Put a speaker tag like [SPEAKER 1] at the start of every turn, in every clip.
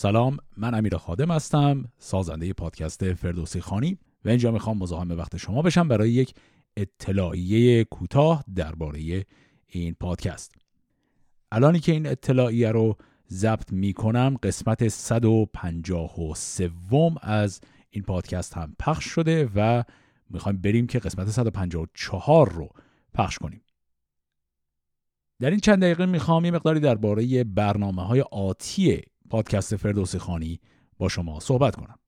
[SPEAKER 1] سلام من امیر خادم هستم سازنده پادکست فردوسی خانی و اینجا می‌خوام مزاحم وقت شما بشم برای یک اطلاعیه کوتاه درباره این پادکست. الانی که این اطلاعیه رو ضبط می‌کنم قسمت 153 از این پادکست هم پخش شده و می‌خوایم بریم که قسمت 154 رو پخش کنیم. در این چند دقیقه می‌خوام یه مقداری درباره برنامه های آتی پادکست فردوسی خانی با شما صحبت کنم.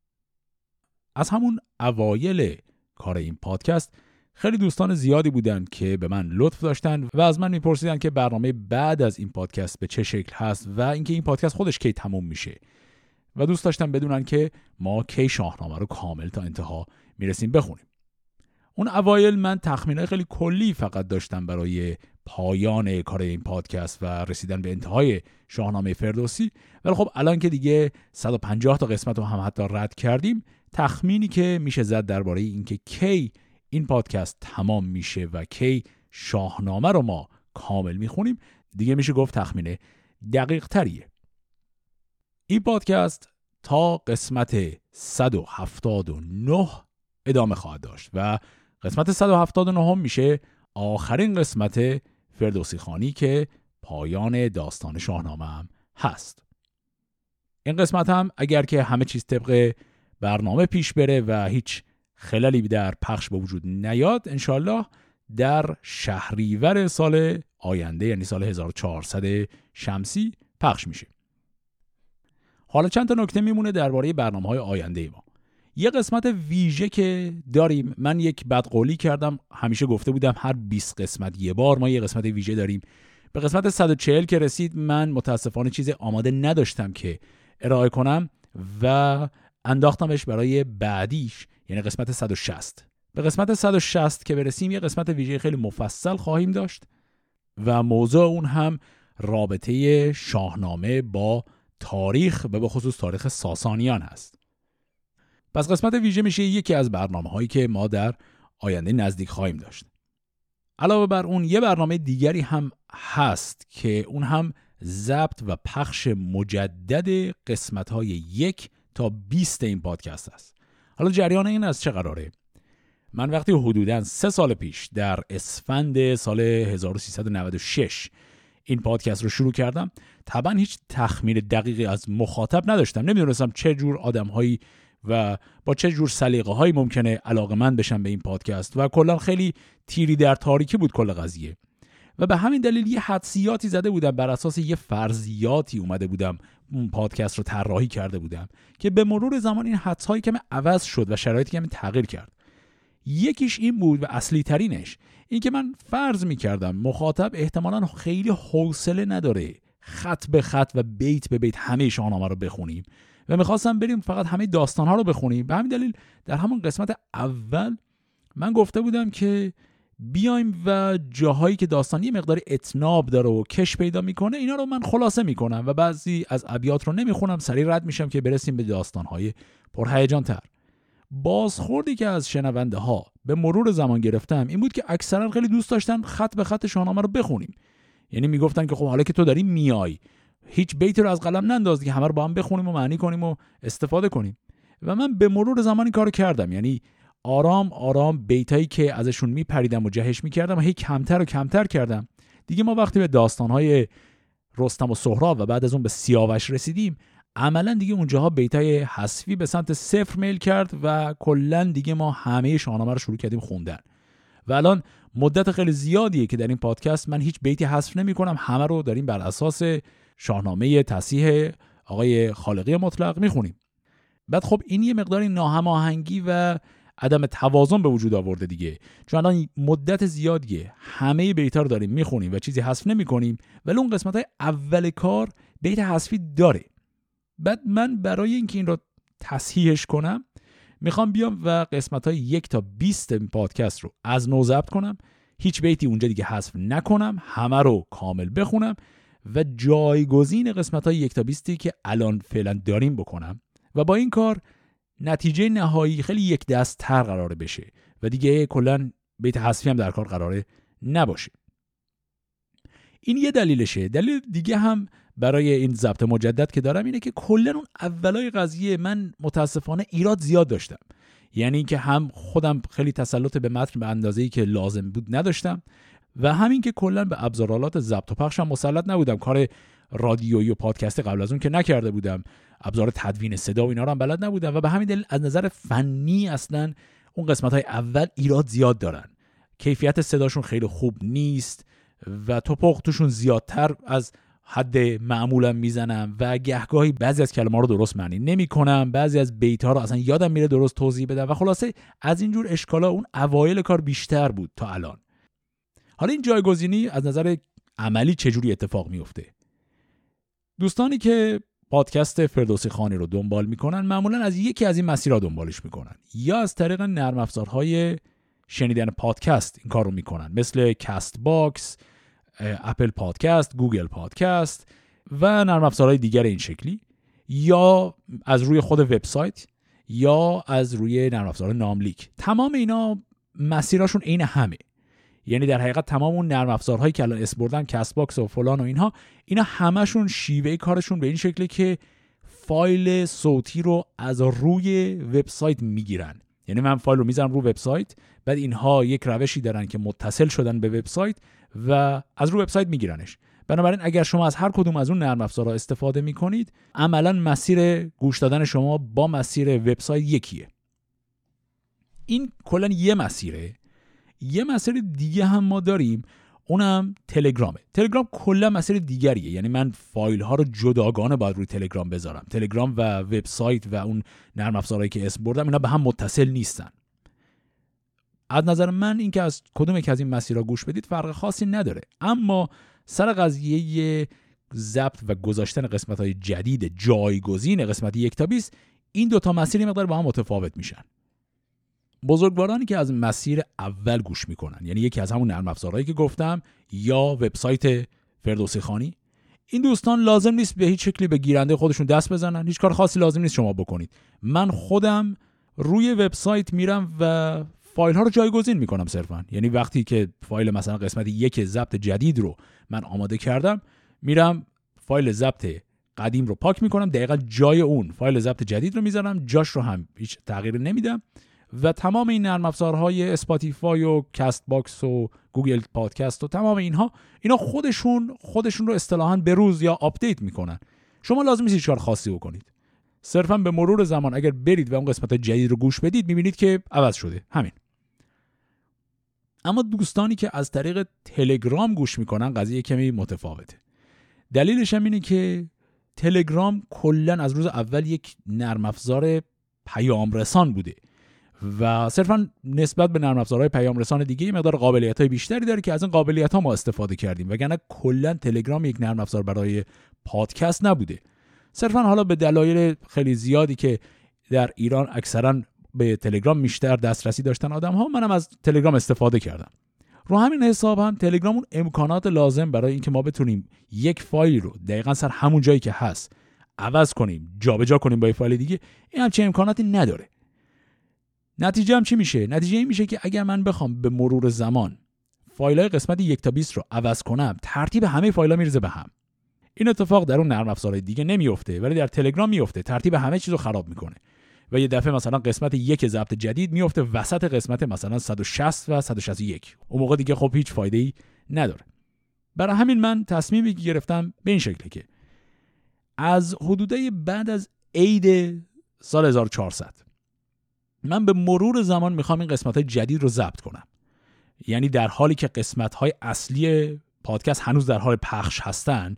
[SPEAKER 1] از همون اوایل کار این پادکست خیلی دوستان زیادی بودند که به من لطف داشتن و از من میپرسیدن که برنامه بعد از این پادکست به چه شکل هست و اینکه این پادکست خودش کی تموم میشه. و دوست داشتن بدونن که ما کی شاهنامه رو کامل تا انتها می‌رسیم بخونیم. اون اوایل من تخمینهای خیلی کلی فقط داشتم برای پایان کار این پادکست و رسیدن به انتهای شاهنامه فردوسی. ولی خب الان که دیگه 150 تا قسمت رو هم حتی رد کردیم تخمینی که میشه زد درباره اینکه کی این پادکست تمام میشه و کی شاهنامه رو ما کامل می‌خونیم دیگه میشه گفت تخمین دقیق تریه این پادکست تا قسمت 179 ادامه خواهد داشت و قسمت 179 میشه آخرین قسمت فردوسی خانی که پایان داستان شاهنامه هم هست. این قسمت هم اگر که همه چیز طبق برنامه پیش بره و هیچ خلالی در پخش به وجود نیاد انشالله در شهریور سال آینده یعنی سال 1400 شمسی پخش میشه. حالا چند تا نکته میمونه درباره برنامه های آینده ما. یه قسمت ویژه که داریم. من یک بدقولی کردم. همیشه گفته بودم هر 20 قسمت یه بار ما یه قسمت ویژه داریم. به قسمت 140 که رسید من متاسفانه چیز آماده نداشتم که ارائه کنم و انداختمش برای بعدیش یعنی قسمت 160 به قسمت 160 که برسیم یه قسمت ویژه خیلی مفصل خواهیم داشت و موضوع اون هم رابطه شاهنامه با تاریخ و به خصوص تاریخ ساسانیان هست. پس قسمت ویژه میشه یکی از برنامه هایی که ما در آینده نزدیک خواهیم داشت. علاوه بر اون یه برنامه دیگری هم هست که اون هم ضبط و پخش مجدد قسمت های یک تا 20 این پادکست است. حالا جریان این از چه قراره؟ من وقتی حدودا سه سال پیش در اسفند سال 1396 این پادکست رو شروع کردم طبعا هیچ تخمین دقیقی از مخاطب نداشتم. نمی‌دونستم چه جور آدمهایی و با چه جور سلیقه هایی ممکنه علاقه من بشم به این پادکست و کلا خیلی تیری در تاریکی بود کل قضیه. و به همین دلیل یه حدسیاتی زده بودم بر اساس یه فرضیاتی اومده بودم اون پادکست رو طراحی کرده بودم که به مرور زمان این حدسهایی کم عوض شد و شرایطی کمی تغییر کرد. یکیش این بود و اصلی ترینش این که من فرض می کردم مخاطب احتمالا خیلی حوصله نداره خط به خط و بیت به بیت همه شاهنامه رو بخونیم. و می‌خواستم بریم فقط همه داستان ها رو بخونیم. به همین دلیل در همون قسمت اول من گفته بودم که بیایم و جاهایی که داستانی یه مقدار اتناب داره و کش پیدا می‌کنه اینا رو من خلاصه می‌کنم و بعضی از ابیات رو نمی‌خونم. سریع رد میشم که برسیم به داستانهای پرهیجان تر بازخوردی که از شنونده ها به مرور زمان گرفتم این بود که اکثرا خیلی دوست داشتن خط به خط شاهنامه رو بخونیم. یعنی می‌گفتن که خب حالا که تو داری میای هیچ بیتی رو از قلم ننداز که همه رو با هم بخونیم و معنی کنیم و استفاده کنیم. و من به مرور زمانی کار کردم. یعنی آرام آرام بیتایی که ازشون میپریدم و جهش می‌کردم و هی کمتر و کمتر کردم. دیگه ما وقتی به داستانهای رستم و سهراب و بعد از اون به سیاوش رسیدیم عملا دیگه اونجاها بیتای حذفی به سمت صفر میل کرد و کلا دیگه ما همه شاهنامه رو شروع کردیم خوندن. و الان مدت خیلی زیادیه که در این پادکست من هیچ بیتی حذف نمی کنم همه رو داریم بر اساس شاهنامه تصیح آقای خالقی مطلق می‌خونیم. بعد خب این یه مقداری ناهماهنگی و عدم توازن به وجود آورده دیگه. چون الان مدت زیادیه. همه بیتا رو داریم می‌خونیم و چیزی حذف نمی‌کنیم. ولی اون قسمت های اول کار بیت حذفی داره. بعد من برای اینکه این رو تصحیحش کنم می‌خوام بیام و قسمت های یک تا 20 پادکست رو از نو ضبط کنم. هیچ بیتی اونجا دیگه حذف نکنم. همه رو کامل بخونم. و جایگزین قسمت های یک تا بیستی که الان فعلا داریم بکنم و با این کار نتیجه نهایی خیلی یک دست تر قراره بشه و دیگه کلا بیت حذفی هم در کار قراره نباشه. این یه دلیلشه. دلیل دیگه هم برای این ضبط مجدد که دارم اینه که کلا اون اولای قضیه من متاسفانه ایراد زیاد داشتم. یعنی که هم خودم خیلی تسلط به متن به اندازه‌ای که لازم بود نداشتم و همین که کلا به ابزارالات ضبط و پخشم مسلط نبودم. کار رادیویی و پادکست قبل از اون که نکرده بودم. ابزار تدوین صدا و اینا رو هم بلد نبودم و به همین دلیل از نظر فنی اصلا اون قسمت های اول ایراد زیاد دارن. کیفیت صداشون خیلی خوب نیست و توپق توشون زیادتر از حد معمولا می‌زنم و گهگاهی بعضی از کلمه رو درست معنی نمی‌کنم. بعضی از بیت ها رو اصلا یادم میره درست توضیح بدم و خلاصه از اینجور اشکالا اون اوایل کار بیشتر بود تا الان. حالا این جایگزینی از نظر عملی چجوری اتفاق میفته دوستانی که پادکست فردوسی خانی رو دنبال می‌کنن معمولا از یکی از این مسیرها دنبالش می‌کنن. یا از طریق نرم افزارهای شنیدن پادکست این کار رو می‌کنن. مثل Castbox Apple Podcast Google Podcast و نرم افزارهای دیگر این شکلی. یا از روی خود وبسایت یا از روی نرم افزار ناملیک. تمام اینا مسیراشون عین همه. یعنی در حقیقت تمام اون نرم افزارهایی که الان اسم بردم Castbox و فلان و اینها اینا همشون شیوه کارشون به این شکله که فایل صوتی رو از روی وبسایت می‌گیرن. یعنی من فایل رو می‌ذارم رو وبسایت بعد اینها یک روشی دارن که متصل شدن به وبسایت و از رو وبسایت میگیرنش. بنابراین اگر شما از هر کدوم از اون نرم افزارها استفاده می‌کنید عملا مسیر گوش دادن شما با مسیر وبسایت یکیه. این کلا یه مسیره. یه مسیر دیگه هم ما داریم اونم تلگرامه. تلگرام کلا مسیر دیگریه. یعنی من فایل ها رو جداگانه باید روی تلگرام بذارم. تلگرام و وبسایت و اون نرم افزارهایی که اسم بردم اینا به هم متصل نیستن. از نظر من اینکه از کدوم یک از این مسیرها گوش بدید فرق خاصی نداره. اما سر قضیه ضبط و گذاشتن قسمت های جدید جایگزین قسمت یک تا 20 این دوتا مسیر مقدار با هم متفاوت میشن. بزرگوارانی که از مسیر اول گوش می‌کنن. یعنی یکی از همون نرم افزارهایی که گفتم یا وبسایت فردوسی خانی. این دوستان لازم نیست به هیچ شکلی به گیرنده خودشون دست بزنن. هیچ کار خاصی لازم نیست شما بکنید. من خودم روی وبسایت میرم و فایل ها رو جایگزین می‌کنم صرفا. یعنی وقتی که فایل مثلا قسمت یک ضبط جدید رو من آماده کردم میرم فایل ضبط قدیم رو پاک می‌کنم. دقیقا جای اون فایل ضبط جدید رو می‌ذارم. جاش رو هم هیچ تغییر نمیدم. و تمام این نرم افزارهای Spotify و Castbox و Google Podcast و تمام اینها اینا خودشون خودشون رو اصطلاحا به روز یا update می‌کنن. شما لازم نیست کار خاصی بکنید. صرفا به مرور زمان اگر برید و اون قسمت جدید رو گوش بدید می‌بینید که عوض شده. همین. اما دوستانی که از طریق تلگرام گوش می‌کنن قضیه کمی متفاوته. دلیلش هم اینه که تلگرام کلا از روز اول یک نرم افزار پیام رسان بوده. و صرفا نسبت به نرم افزارهای پیام رسان دیگه مقدار قابلیت های بیشتری داره که از این قابلیت ها ما استفاده کردیم. وگرنه کلا تلگرام یک نرم افزار برای پادکست نبوده. صرفا حالا به دلایل خیلی زیادی که در ایران اکثرا به تلگرام بیشتر دسترسی داشتن آدم ها منم از تلگرام استفاده کردم. رو همین حساب هم تلگرام اون امکانات لازم برای اینکه ما بتونیم یک فایل رو دقیقا سر همون جایی که هست عوض کنیم جابجا کنیم با یه فایل دیگه این همچین امکاناتی نداره. نتیجه هم چی میشه؟ نتیجه این میشه که اگر من بخوام به مرور زمان فایل های قسمت یک تا 20 رو عوض کنم ترتیب همه فایل ها میرزه به هم. این اتفاق در اون نرم افزارهای دیگه نمیفته ولی در تلگرام میفته ترتیب همه چیز رو خراب می‌کنه. و یه دفعه مثلا قسمت یک ضبط جدید میفته وسط قسمت مثلا 160 و 161 اون موقع دیگه خب هیچ فایده ای نداره. برای همین من تصمیمی گرفتم به این شکله که از حدوده بعد از عید سال 1400 من به مرور زمان می‌خوام این قسمت های جدید رو ضبط کنم. یعنی در حالی که قسمت های اصلی پادکست هنوز در حال پخش هستن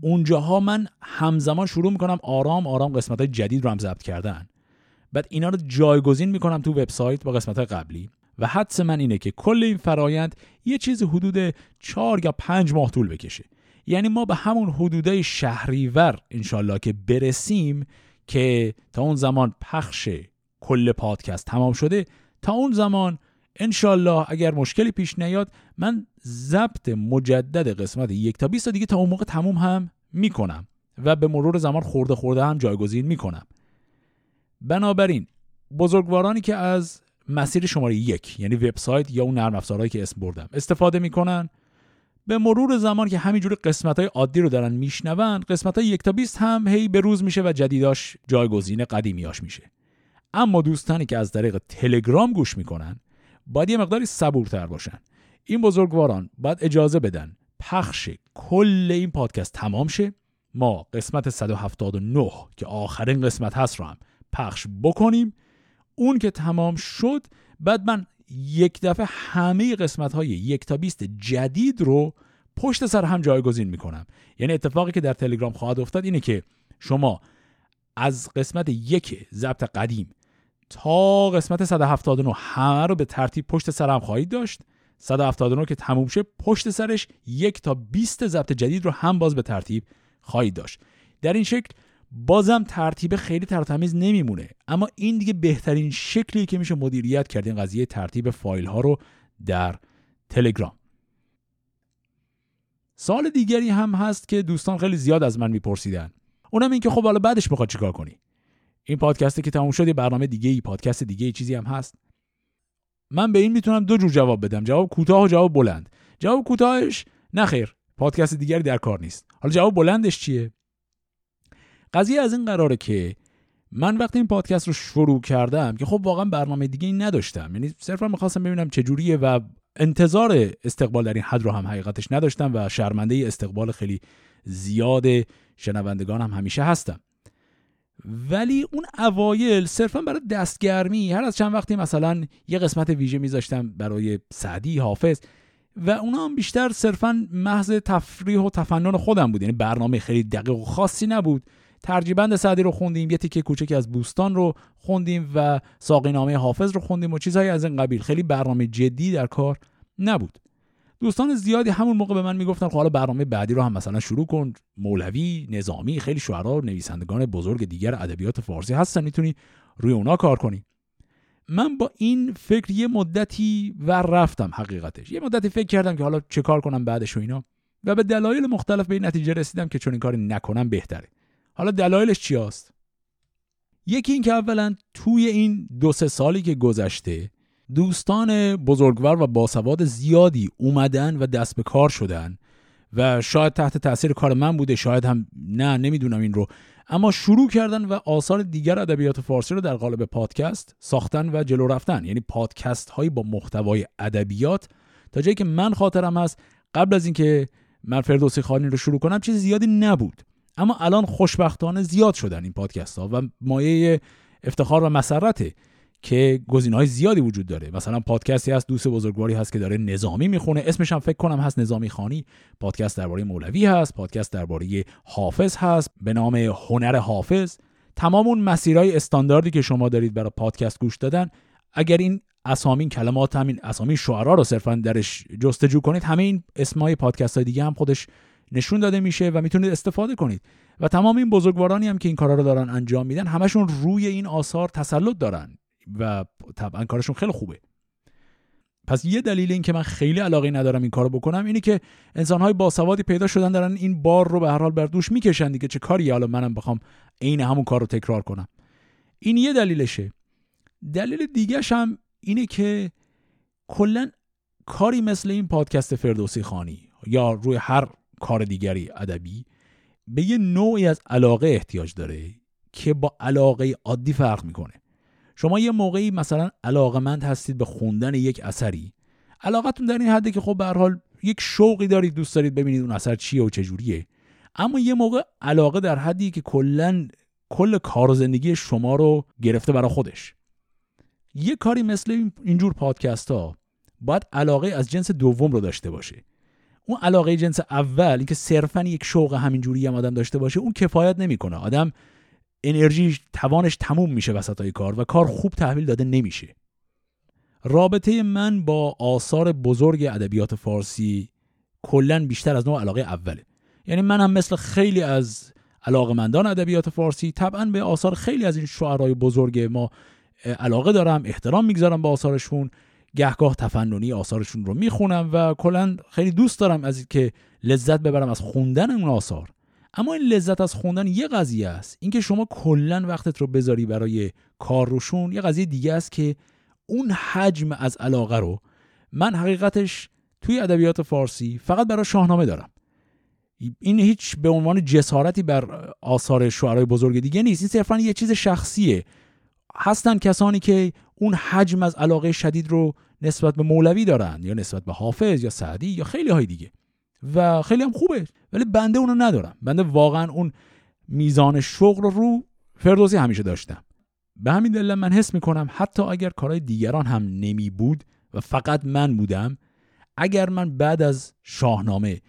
[SPEAKER 1] اونجاها من همزمان شروع می‌کنم آرام آرام قسمت های جدید رو هم ضبط کردن. بعد اینا رو جایگزین می‌کنم تو وبسایت با قسمت های قبلی و حدس من اینه که کل این فرایند یه چیز حدود چهار یا پنج ماه طول بکشه. یعنی ما به همون حدودای شهریور انشالله که برسیم که تا اون زمان پخش کل پادکست تمام شده. تا اون زمان انشالله اگر مشکلی پیش نیاد من ضبط مجدد قسمت یک تا 20 دیگه تا اون موقع تموم هم می‌کنم و به مرور زمان خورده خورده هم جایگزین می‌کنم. بنابراین بزرگوارانی که از مسیر شماره یک یعنی وبسایت یا اون نرم افزارهایی که اسم بردم استفاده می‌کنن. به مرور زمان که همینجوری قسمت های عادی رو دارن میشنون قسمت های یک تا بیست هم هی به روز میشه و جدیداش جایگزین قدیمیاش میشه. اما دوستانی که از طریق تلگرام گوش می‌کنن باید یه مقداری صبورتر باشن. این بزرگواران باید اجازه بدن پخش کل این پادکست تمام شه. ما قسمت 179 که آخرین قسمت هست رو هم پخش بکنیم. اون که تمام شد بعد من یک دفعه همه قسمت های یک تا بیست جدید رو پشت سر هم جایگزین می‌کنم. یعنی اتفاقی که در تلگرام خواهد افتاد اینه که شما از قسمت یک ضبط قدیم تا قسمت 179 همه رو به ترتیب پشت سر هم خواهید داشت. 179 که تموم شه پشت سرش یک تا 20 ضبط جدید رو هم باز به ترتیب خواهید داشت. در این شکل بازم ترتیب خیلی ترتمیز نمیمونه. اما این دیگه بهترین شکلی که میشه مدیریت کرد. این قضیه ترتیب فایل ها رو در تلگرام. سال دیگری هم هست که دوستان خیلی زیاد از من میپرسیدن. اونم این که خب حالا بعدش می‌خواد چیکار کنی؟ این پادکستی که تموم شد یه برنامه دیگه ای پادکست دیگه ای چیزی هم هست. من به این می‌تونم دو جور جواب بدم. جواب کوتاه و جواب بلند. جواب کوتاهش نخیر پادکست دیگری در کار نیست. حالا جواب بلندش چیه؟ قضیه از این قراره که من وقتی این پادکست رو شروع کردم که خب واقعا برنامه دیگه ای نداشتم. یعنی صرفا می‌خواستم ببینم چجوریه و انتظار استقبال در این حد رو هم حقیقتش نداشتم و شرمنده استقبال خیلی زیاد شنوندگان هم همیشه هستم. ولی اون اوایل صرفا برای دستگرمی هر از چند وقتی مثلا یه قسمت ویژه میذاشتم برای سعدی حافظ و اونا هم بیشتر صرفا محض تفریح و تفنن خودم بود. یعنی برنامه خیلی دقیق و خاصی نبود. ترجیبند سعدی رو خوندیم یه تیکه کوچکی از بوستان رو خوندیم و ساقینامه حافظ رو خوندیم و چیزهایی از این قبیل. خیلی برنامه جدی در کار نبود. دوستان زیادی همون موقع به من می‌گفتن خب حالا برنامه بعدی رو هم مثلا شروع کن. مولوی نظامی خیلی شعرا نویسندگان بزرگ دیگر ادبیات فارسی هستن می‌تونی روی اونا کار کنی. من با این فکر یه مدتی و رفتم حقیقتش. یه مدتی فکر کردم که حالا چه کار کنم بعدش و اینا. و به دلایل مختلف به این netiجه رسیدم که چون این کاری نکنم بهتره. حالا دلایلش چی هست؟ یکی این که اولا توی این دو سه سالی که گذشته دوستان بزرگوار و باسواد زیادی اومدن و دست به کار شدن و شاید تحت تاثیر کار من بوده شاید هم نه نمی‌دونم این رو. اما شروع کردن و آثار دیگر ادبیات فارسی رو در قالب پادکست ساختن و جلو رفتن. یعنی پادکست هایی با محتوای ادبیات. تا جایی که من خاطرم هست قبل از اینکه من فردوسی خانی رو شروع کنم چیز زیادی نبود. اما الان خوشبختانه زیاد شدن این پادکست ها و مایه افتخار و مسرته. که های زیادی وجود داره. مثلا پادکستی هست دوست بزرگواری هست که داره نظامی می‌خونه. اسمش هم فکر کنم هست نظامی خانی. پادکست درباره مولوی هست پادکست درباره حافظ هست به نام هنر حافظ. تمام اون مسیرهای استانداردی که شما دارید برای پادکست گوش دادن اگر این اسامی کلمات همین اسامی شعرا رو صرفا درش جستجو کنید همه این اسمای پادکست های دیگه هم خودش نشون داده میشه و می‌تونید استفاده کنید. و تمام این بزرگوارانی هم که این کارا رو دارن انجام میدن همشون روی این آثار تسلط دارن. و طبعا کارشون خیلی خوبه. پس یه دلیل این که من خیلی علاقه ندارم این کارو بکنم اینه که انسانهای باسوادی پیدا شدن دارن این بار رو به هر حال بر دوش می‌کشن دیگه. چه کاری حالا منم بخوام عین همون کار رو تکرار کنم. این یه دلیلشه. دلیل دیگهش هم اینه که کلا کاری مثل این پادکست فردوسی خانی یا روی هر کار دیگری ادبی به یه نوعی از علاقه احتیاج داره که با علاقه عادی فرق می‌کنه. شما یه موقعی مثلا علاقمند هستید به خوندن یک اثری. علاقتون در این حده که خب به حال یک شوقی دارید دوست دارید ببینید اون اثر چیه و چجوریه اما یه موقع علاقه در حدی که کلا کل کار زندگی شما رو گرفته برای خودش. یه کاری مثل اینجور پادکست ها باید علاقه از جنس دوم رو داشته باشه. اون علاقه جنس اول اینکه صرفا یک شوق همینجوری هم آدم داشته باشه اون کفایت نمی‌کنه. آدم انرژی توانش تموم میشه وسط های کار و کار خوب تحویل داده نمیشه. رابطه من با آثار بزرگ ادبیات فارسی کلا بیشتر از نوع علاقه اوله. یعنی من هم مثل خیلی از علاقمندان ادبیات فارسی طبعا به آثار خیلی از این شعرهای بزرگ ما علاقه دارم احترام می‌گذارم به آثارشون. گهگاه تفننی آثارشون رو می‌خونم و کلا خیلی دوست دارم از اینکه لذت ببرم از خوندن اون آثار. اما این لذت از خوندن یه قضیه است. اینکه شما کلا وقتت رو بذاری برای کار روشون یه قضیه دیگه است که اون حجم از علاقه رو من حقیقتش توی ادبیات فارسی فقط برای شاهنامه دارم. این هیچ به عنوان جسارتی بر آثار شعرهای بزرگ دیگه نیست. این صرفا یه چیز شخصیه. هستن کسانی که اون حجم از علاقه شدید رو نسبت به مولوی دارن یا نسبت به حافظ یا سعدی یا خیلی های دیگه. و خیلی هم خوبه. ولی بنده اونو ندارم. بنده واقعا اون میزان شغل رو فردوسی همیشه داشتم. به همین دلیل من حس می‌کنم حتی اگر کارهای دیگران هم نمی بود و فقط من بودم اگر من بعد از شاهنامه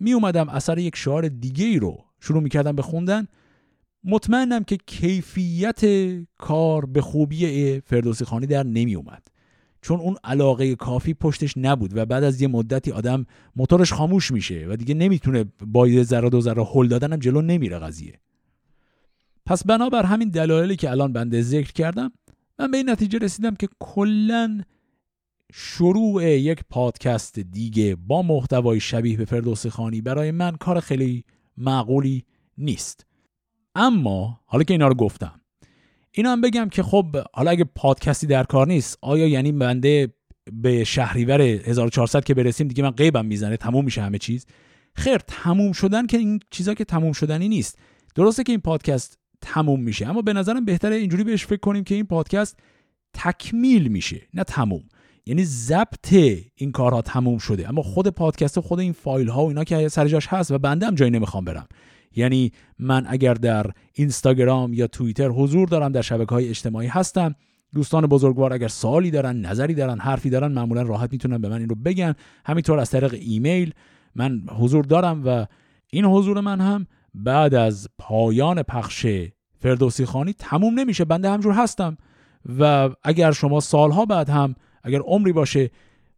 [SPEAKER 1] می اومدم اثر یک شعار دیگه ای رو شروع می کردم به خوندن مطمئنم که کیفیت کار به خوبی فردوسی خانی در نمی اومد. چون اون علاقه کافی پشتش نبود و بعد از یه مدتی آدم موتورش خاموش میشه و دیگه نمی‌تونه با یه ذره دو ذره هل دادنم جلو نمیره قضیه. پس بنابر همین دلایلی که الان بنده ذکر کردم من به این نتیجه رسیدم که کلا شروع یک پادکست دیگه با محتوای شبیه به فردوسی خانی برای من کار خیلی معقولی نیست. اما حالا که اینا رو گفتم اینا هم بگم که خب حالا اگه پادکستی در کار نیست آیا یعنی بنده به شهریور 1400 که برسیم دیگه من قیبم می‌زنه تموم میشه همه چیز؟ خیر تموم شدن که این چیزا که تموم شدنی نیست. درسته که این پادکست تموم میشه اما به نظرم بهتره اینجوری بهش فکر کنیم که این پادکست تکمیل میشه نه تموم. یعنی ضبط این کارها تموم شده. اما خود پادکست و خود این فایل ها و اینا که سر جاش هست و بنده هم جایی نمی‌خوام برم. یعنی من اگر در اینستاگرام یا توییتر حضور دارم در شبکه های اجتماعی هستم دوستان بزرگوار اگر سوالی دارن نظری دارن حرفی دارن معمولا راحت می‌تونن به من این رو بگن. همینطور از طریق ایمیل من حضور دارم و این حضور من هم بعد از پایان پخش فردوسی خانی تموم نمیشه. بنده همجور هستم و اگر شما سالها بعد هم اگر عمری باشه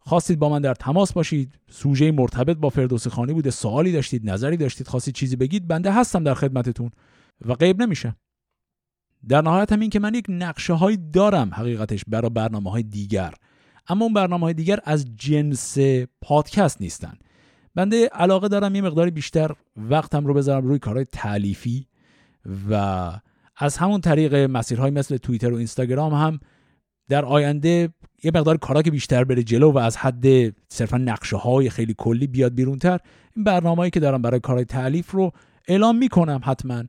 [SPEAKER 1] خواستید با من در تماس باشید. سوژه مرتبط با فردوسی خانی بوده. سوالی داشتید نظری داشتید خواستید چیزی بگید بنده هستم در خدمتتون و غیب نمیشه. در نهایت هم این که من یک نقشه هایی دارم حقیقتش برای برنامه های دیگر. اما اون برنامه های دیگر از جنس پادکست نیستن. بنده علاقه دارم یه مقداری بیشتر وقتم رو بذارم روی کارهای تعلیفی و از همون طریق مسیرهای مثل توییتر و اینستاگرام هم در آینده یه مقدار کارا که بیشتر بره جلو و از حد صرفا نقشه های خیلی کلی بیاد بیرونتر این برنامه‌ای که دارم برای کارهای تعلیف رو اعلام می‌کنم حتما.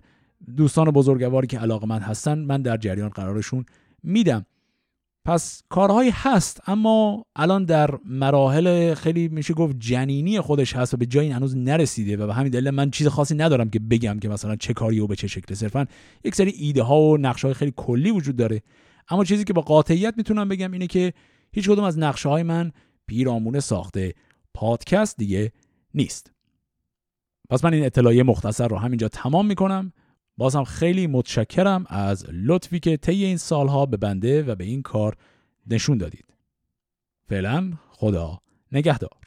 [SPEAKER 1] دوستان بزرگواری که علاقه من هستن من در جریان قرارشون میدم. پس کارهایی هست اما الان در مراحل خیلی میشه گفت جنینی خودش هست و به جایی هنوز نرسیده و به همین دلیل من چیز خاصی ندارم که بگم که مثلا چه کاری و به چه شکل صرفا یک سری ایده ها و نقشه های خیلی کلی وجود داره. اما چیزی که با قاطعیت می‌تونم بگم اینه که هیچ کدوم از نقشه های من پیرامون ساخته پادکست دیگه نیست. پس من این اطلاعیه مختصر رو همینجا تمام می‌کنم. بازم خیلی متشکرم از لطفی که طی این سالها به بنده و به این کار نشون دادید. فعلا خدا نگهدار.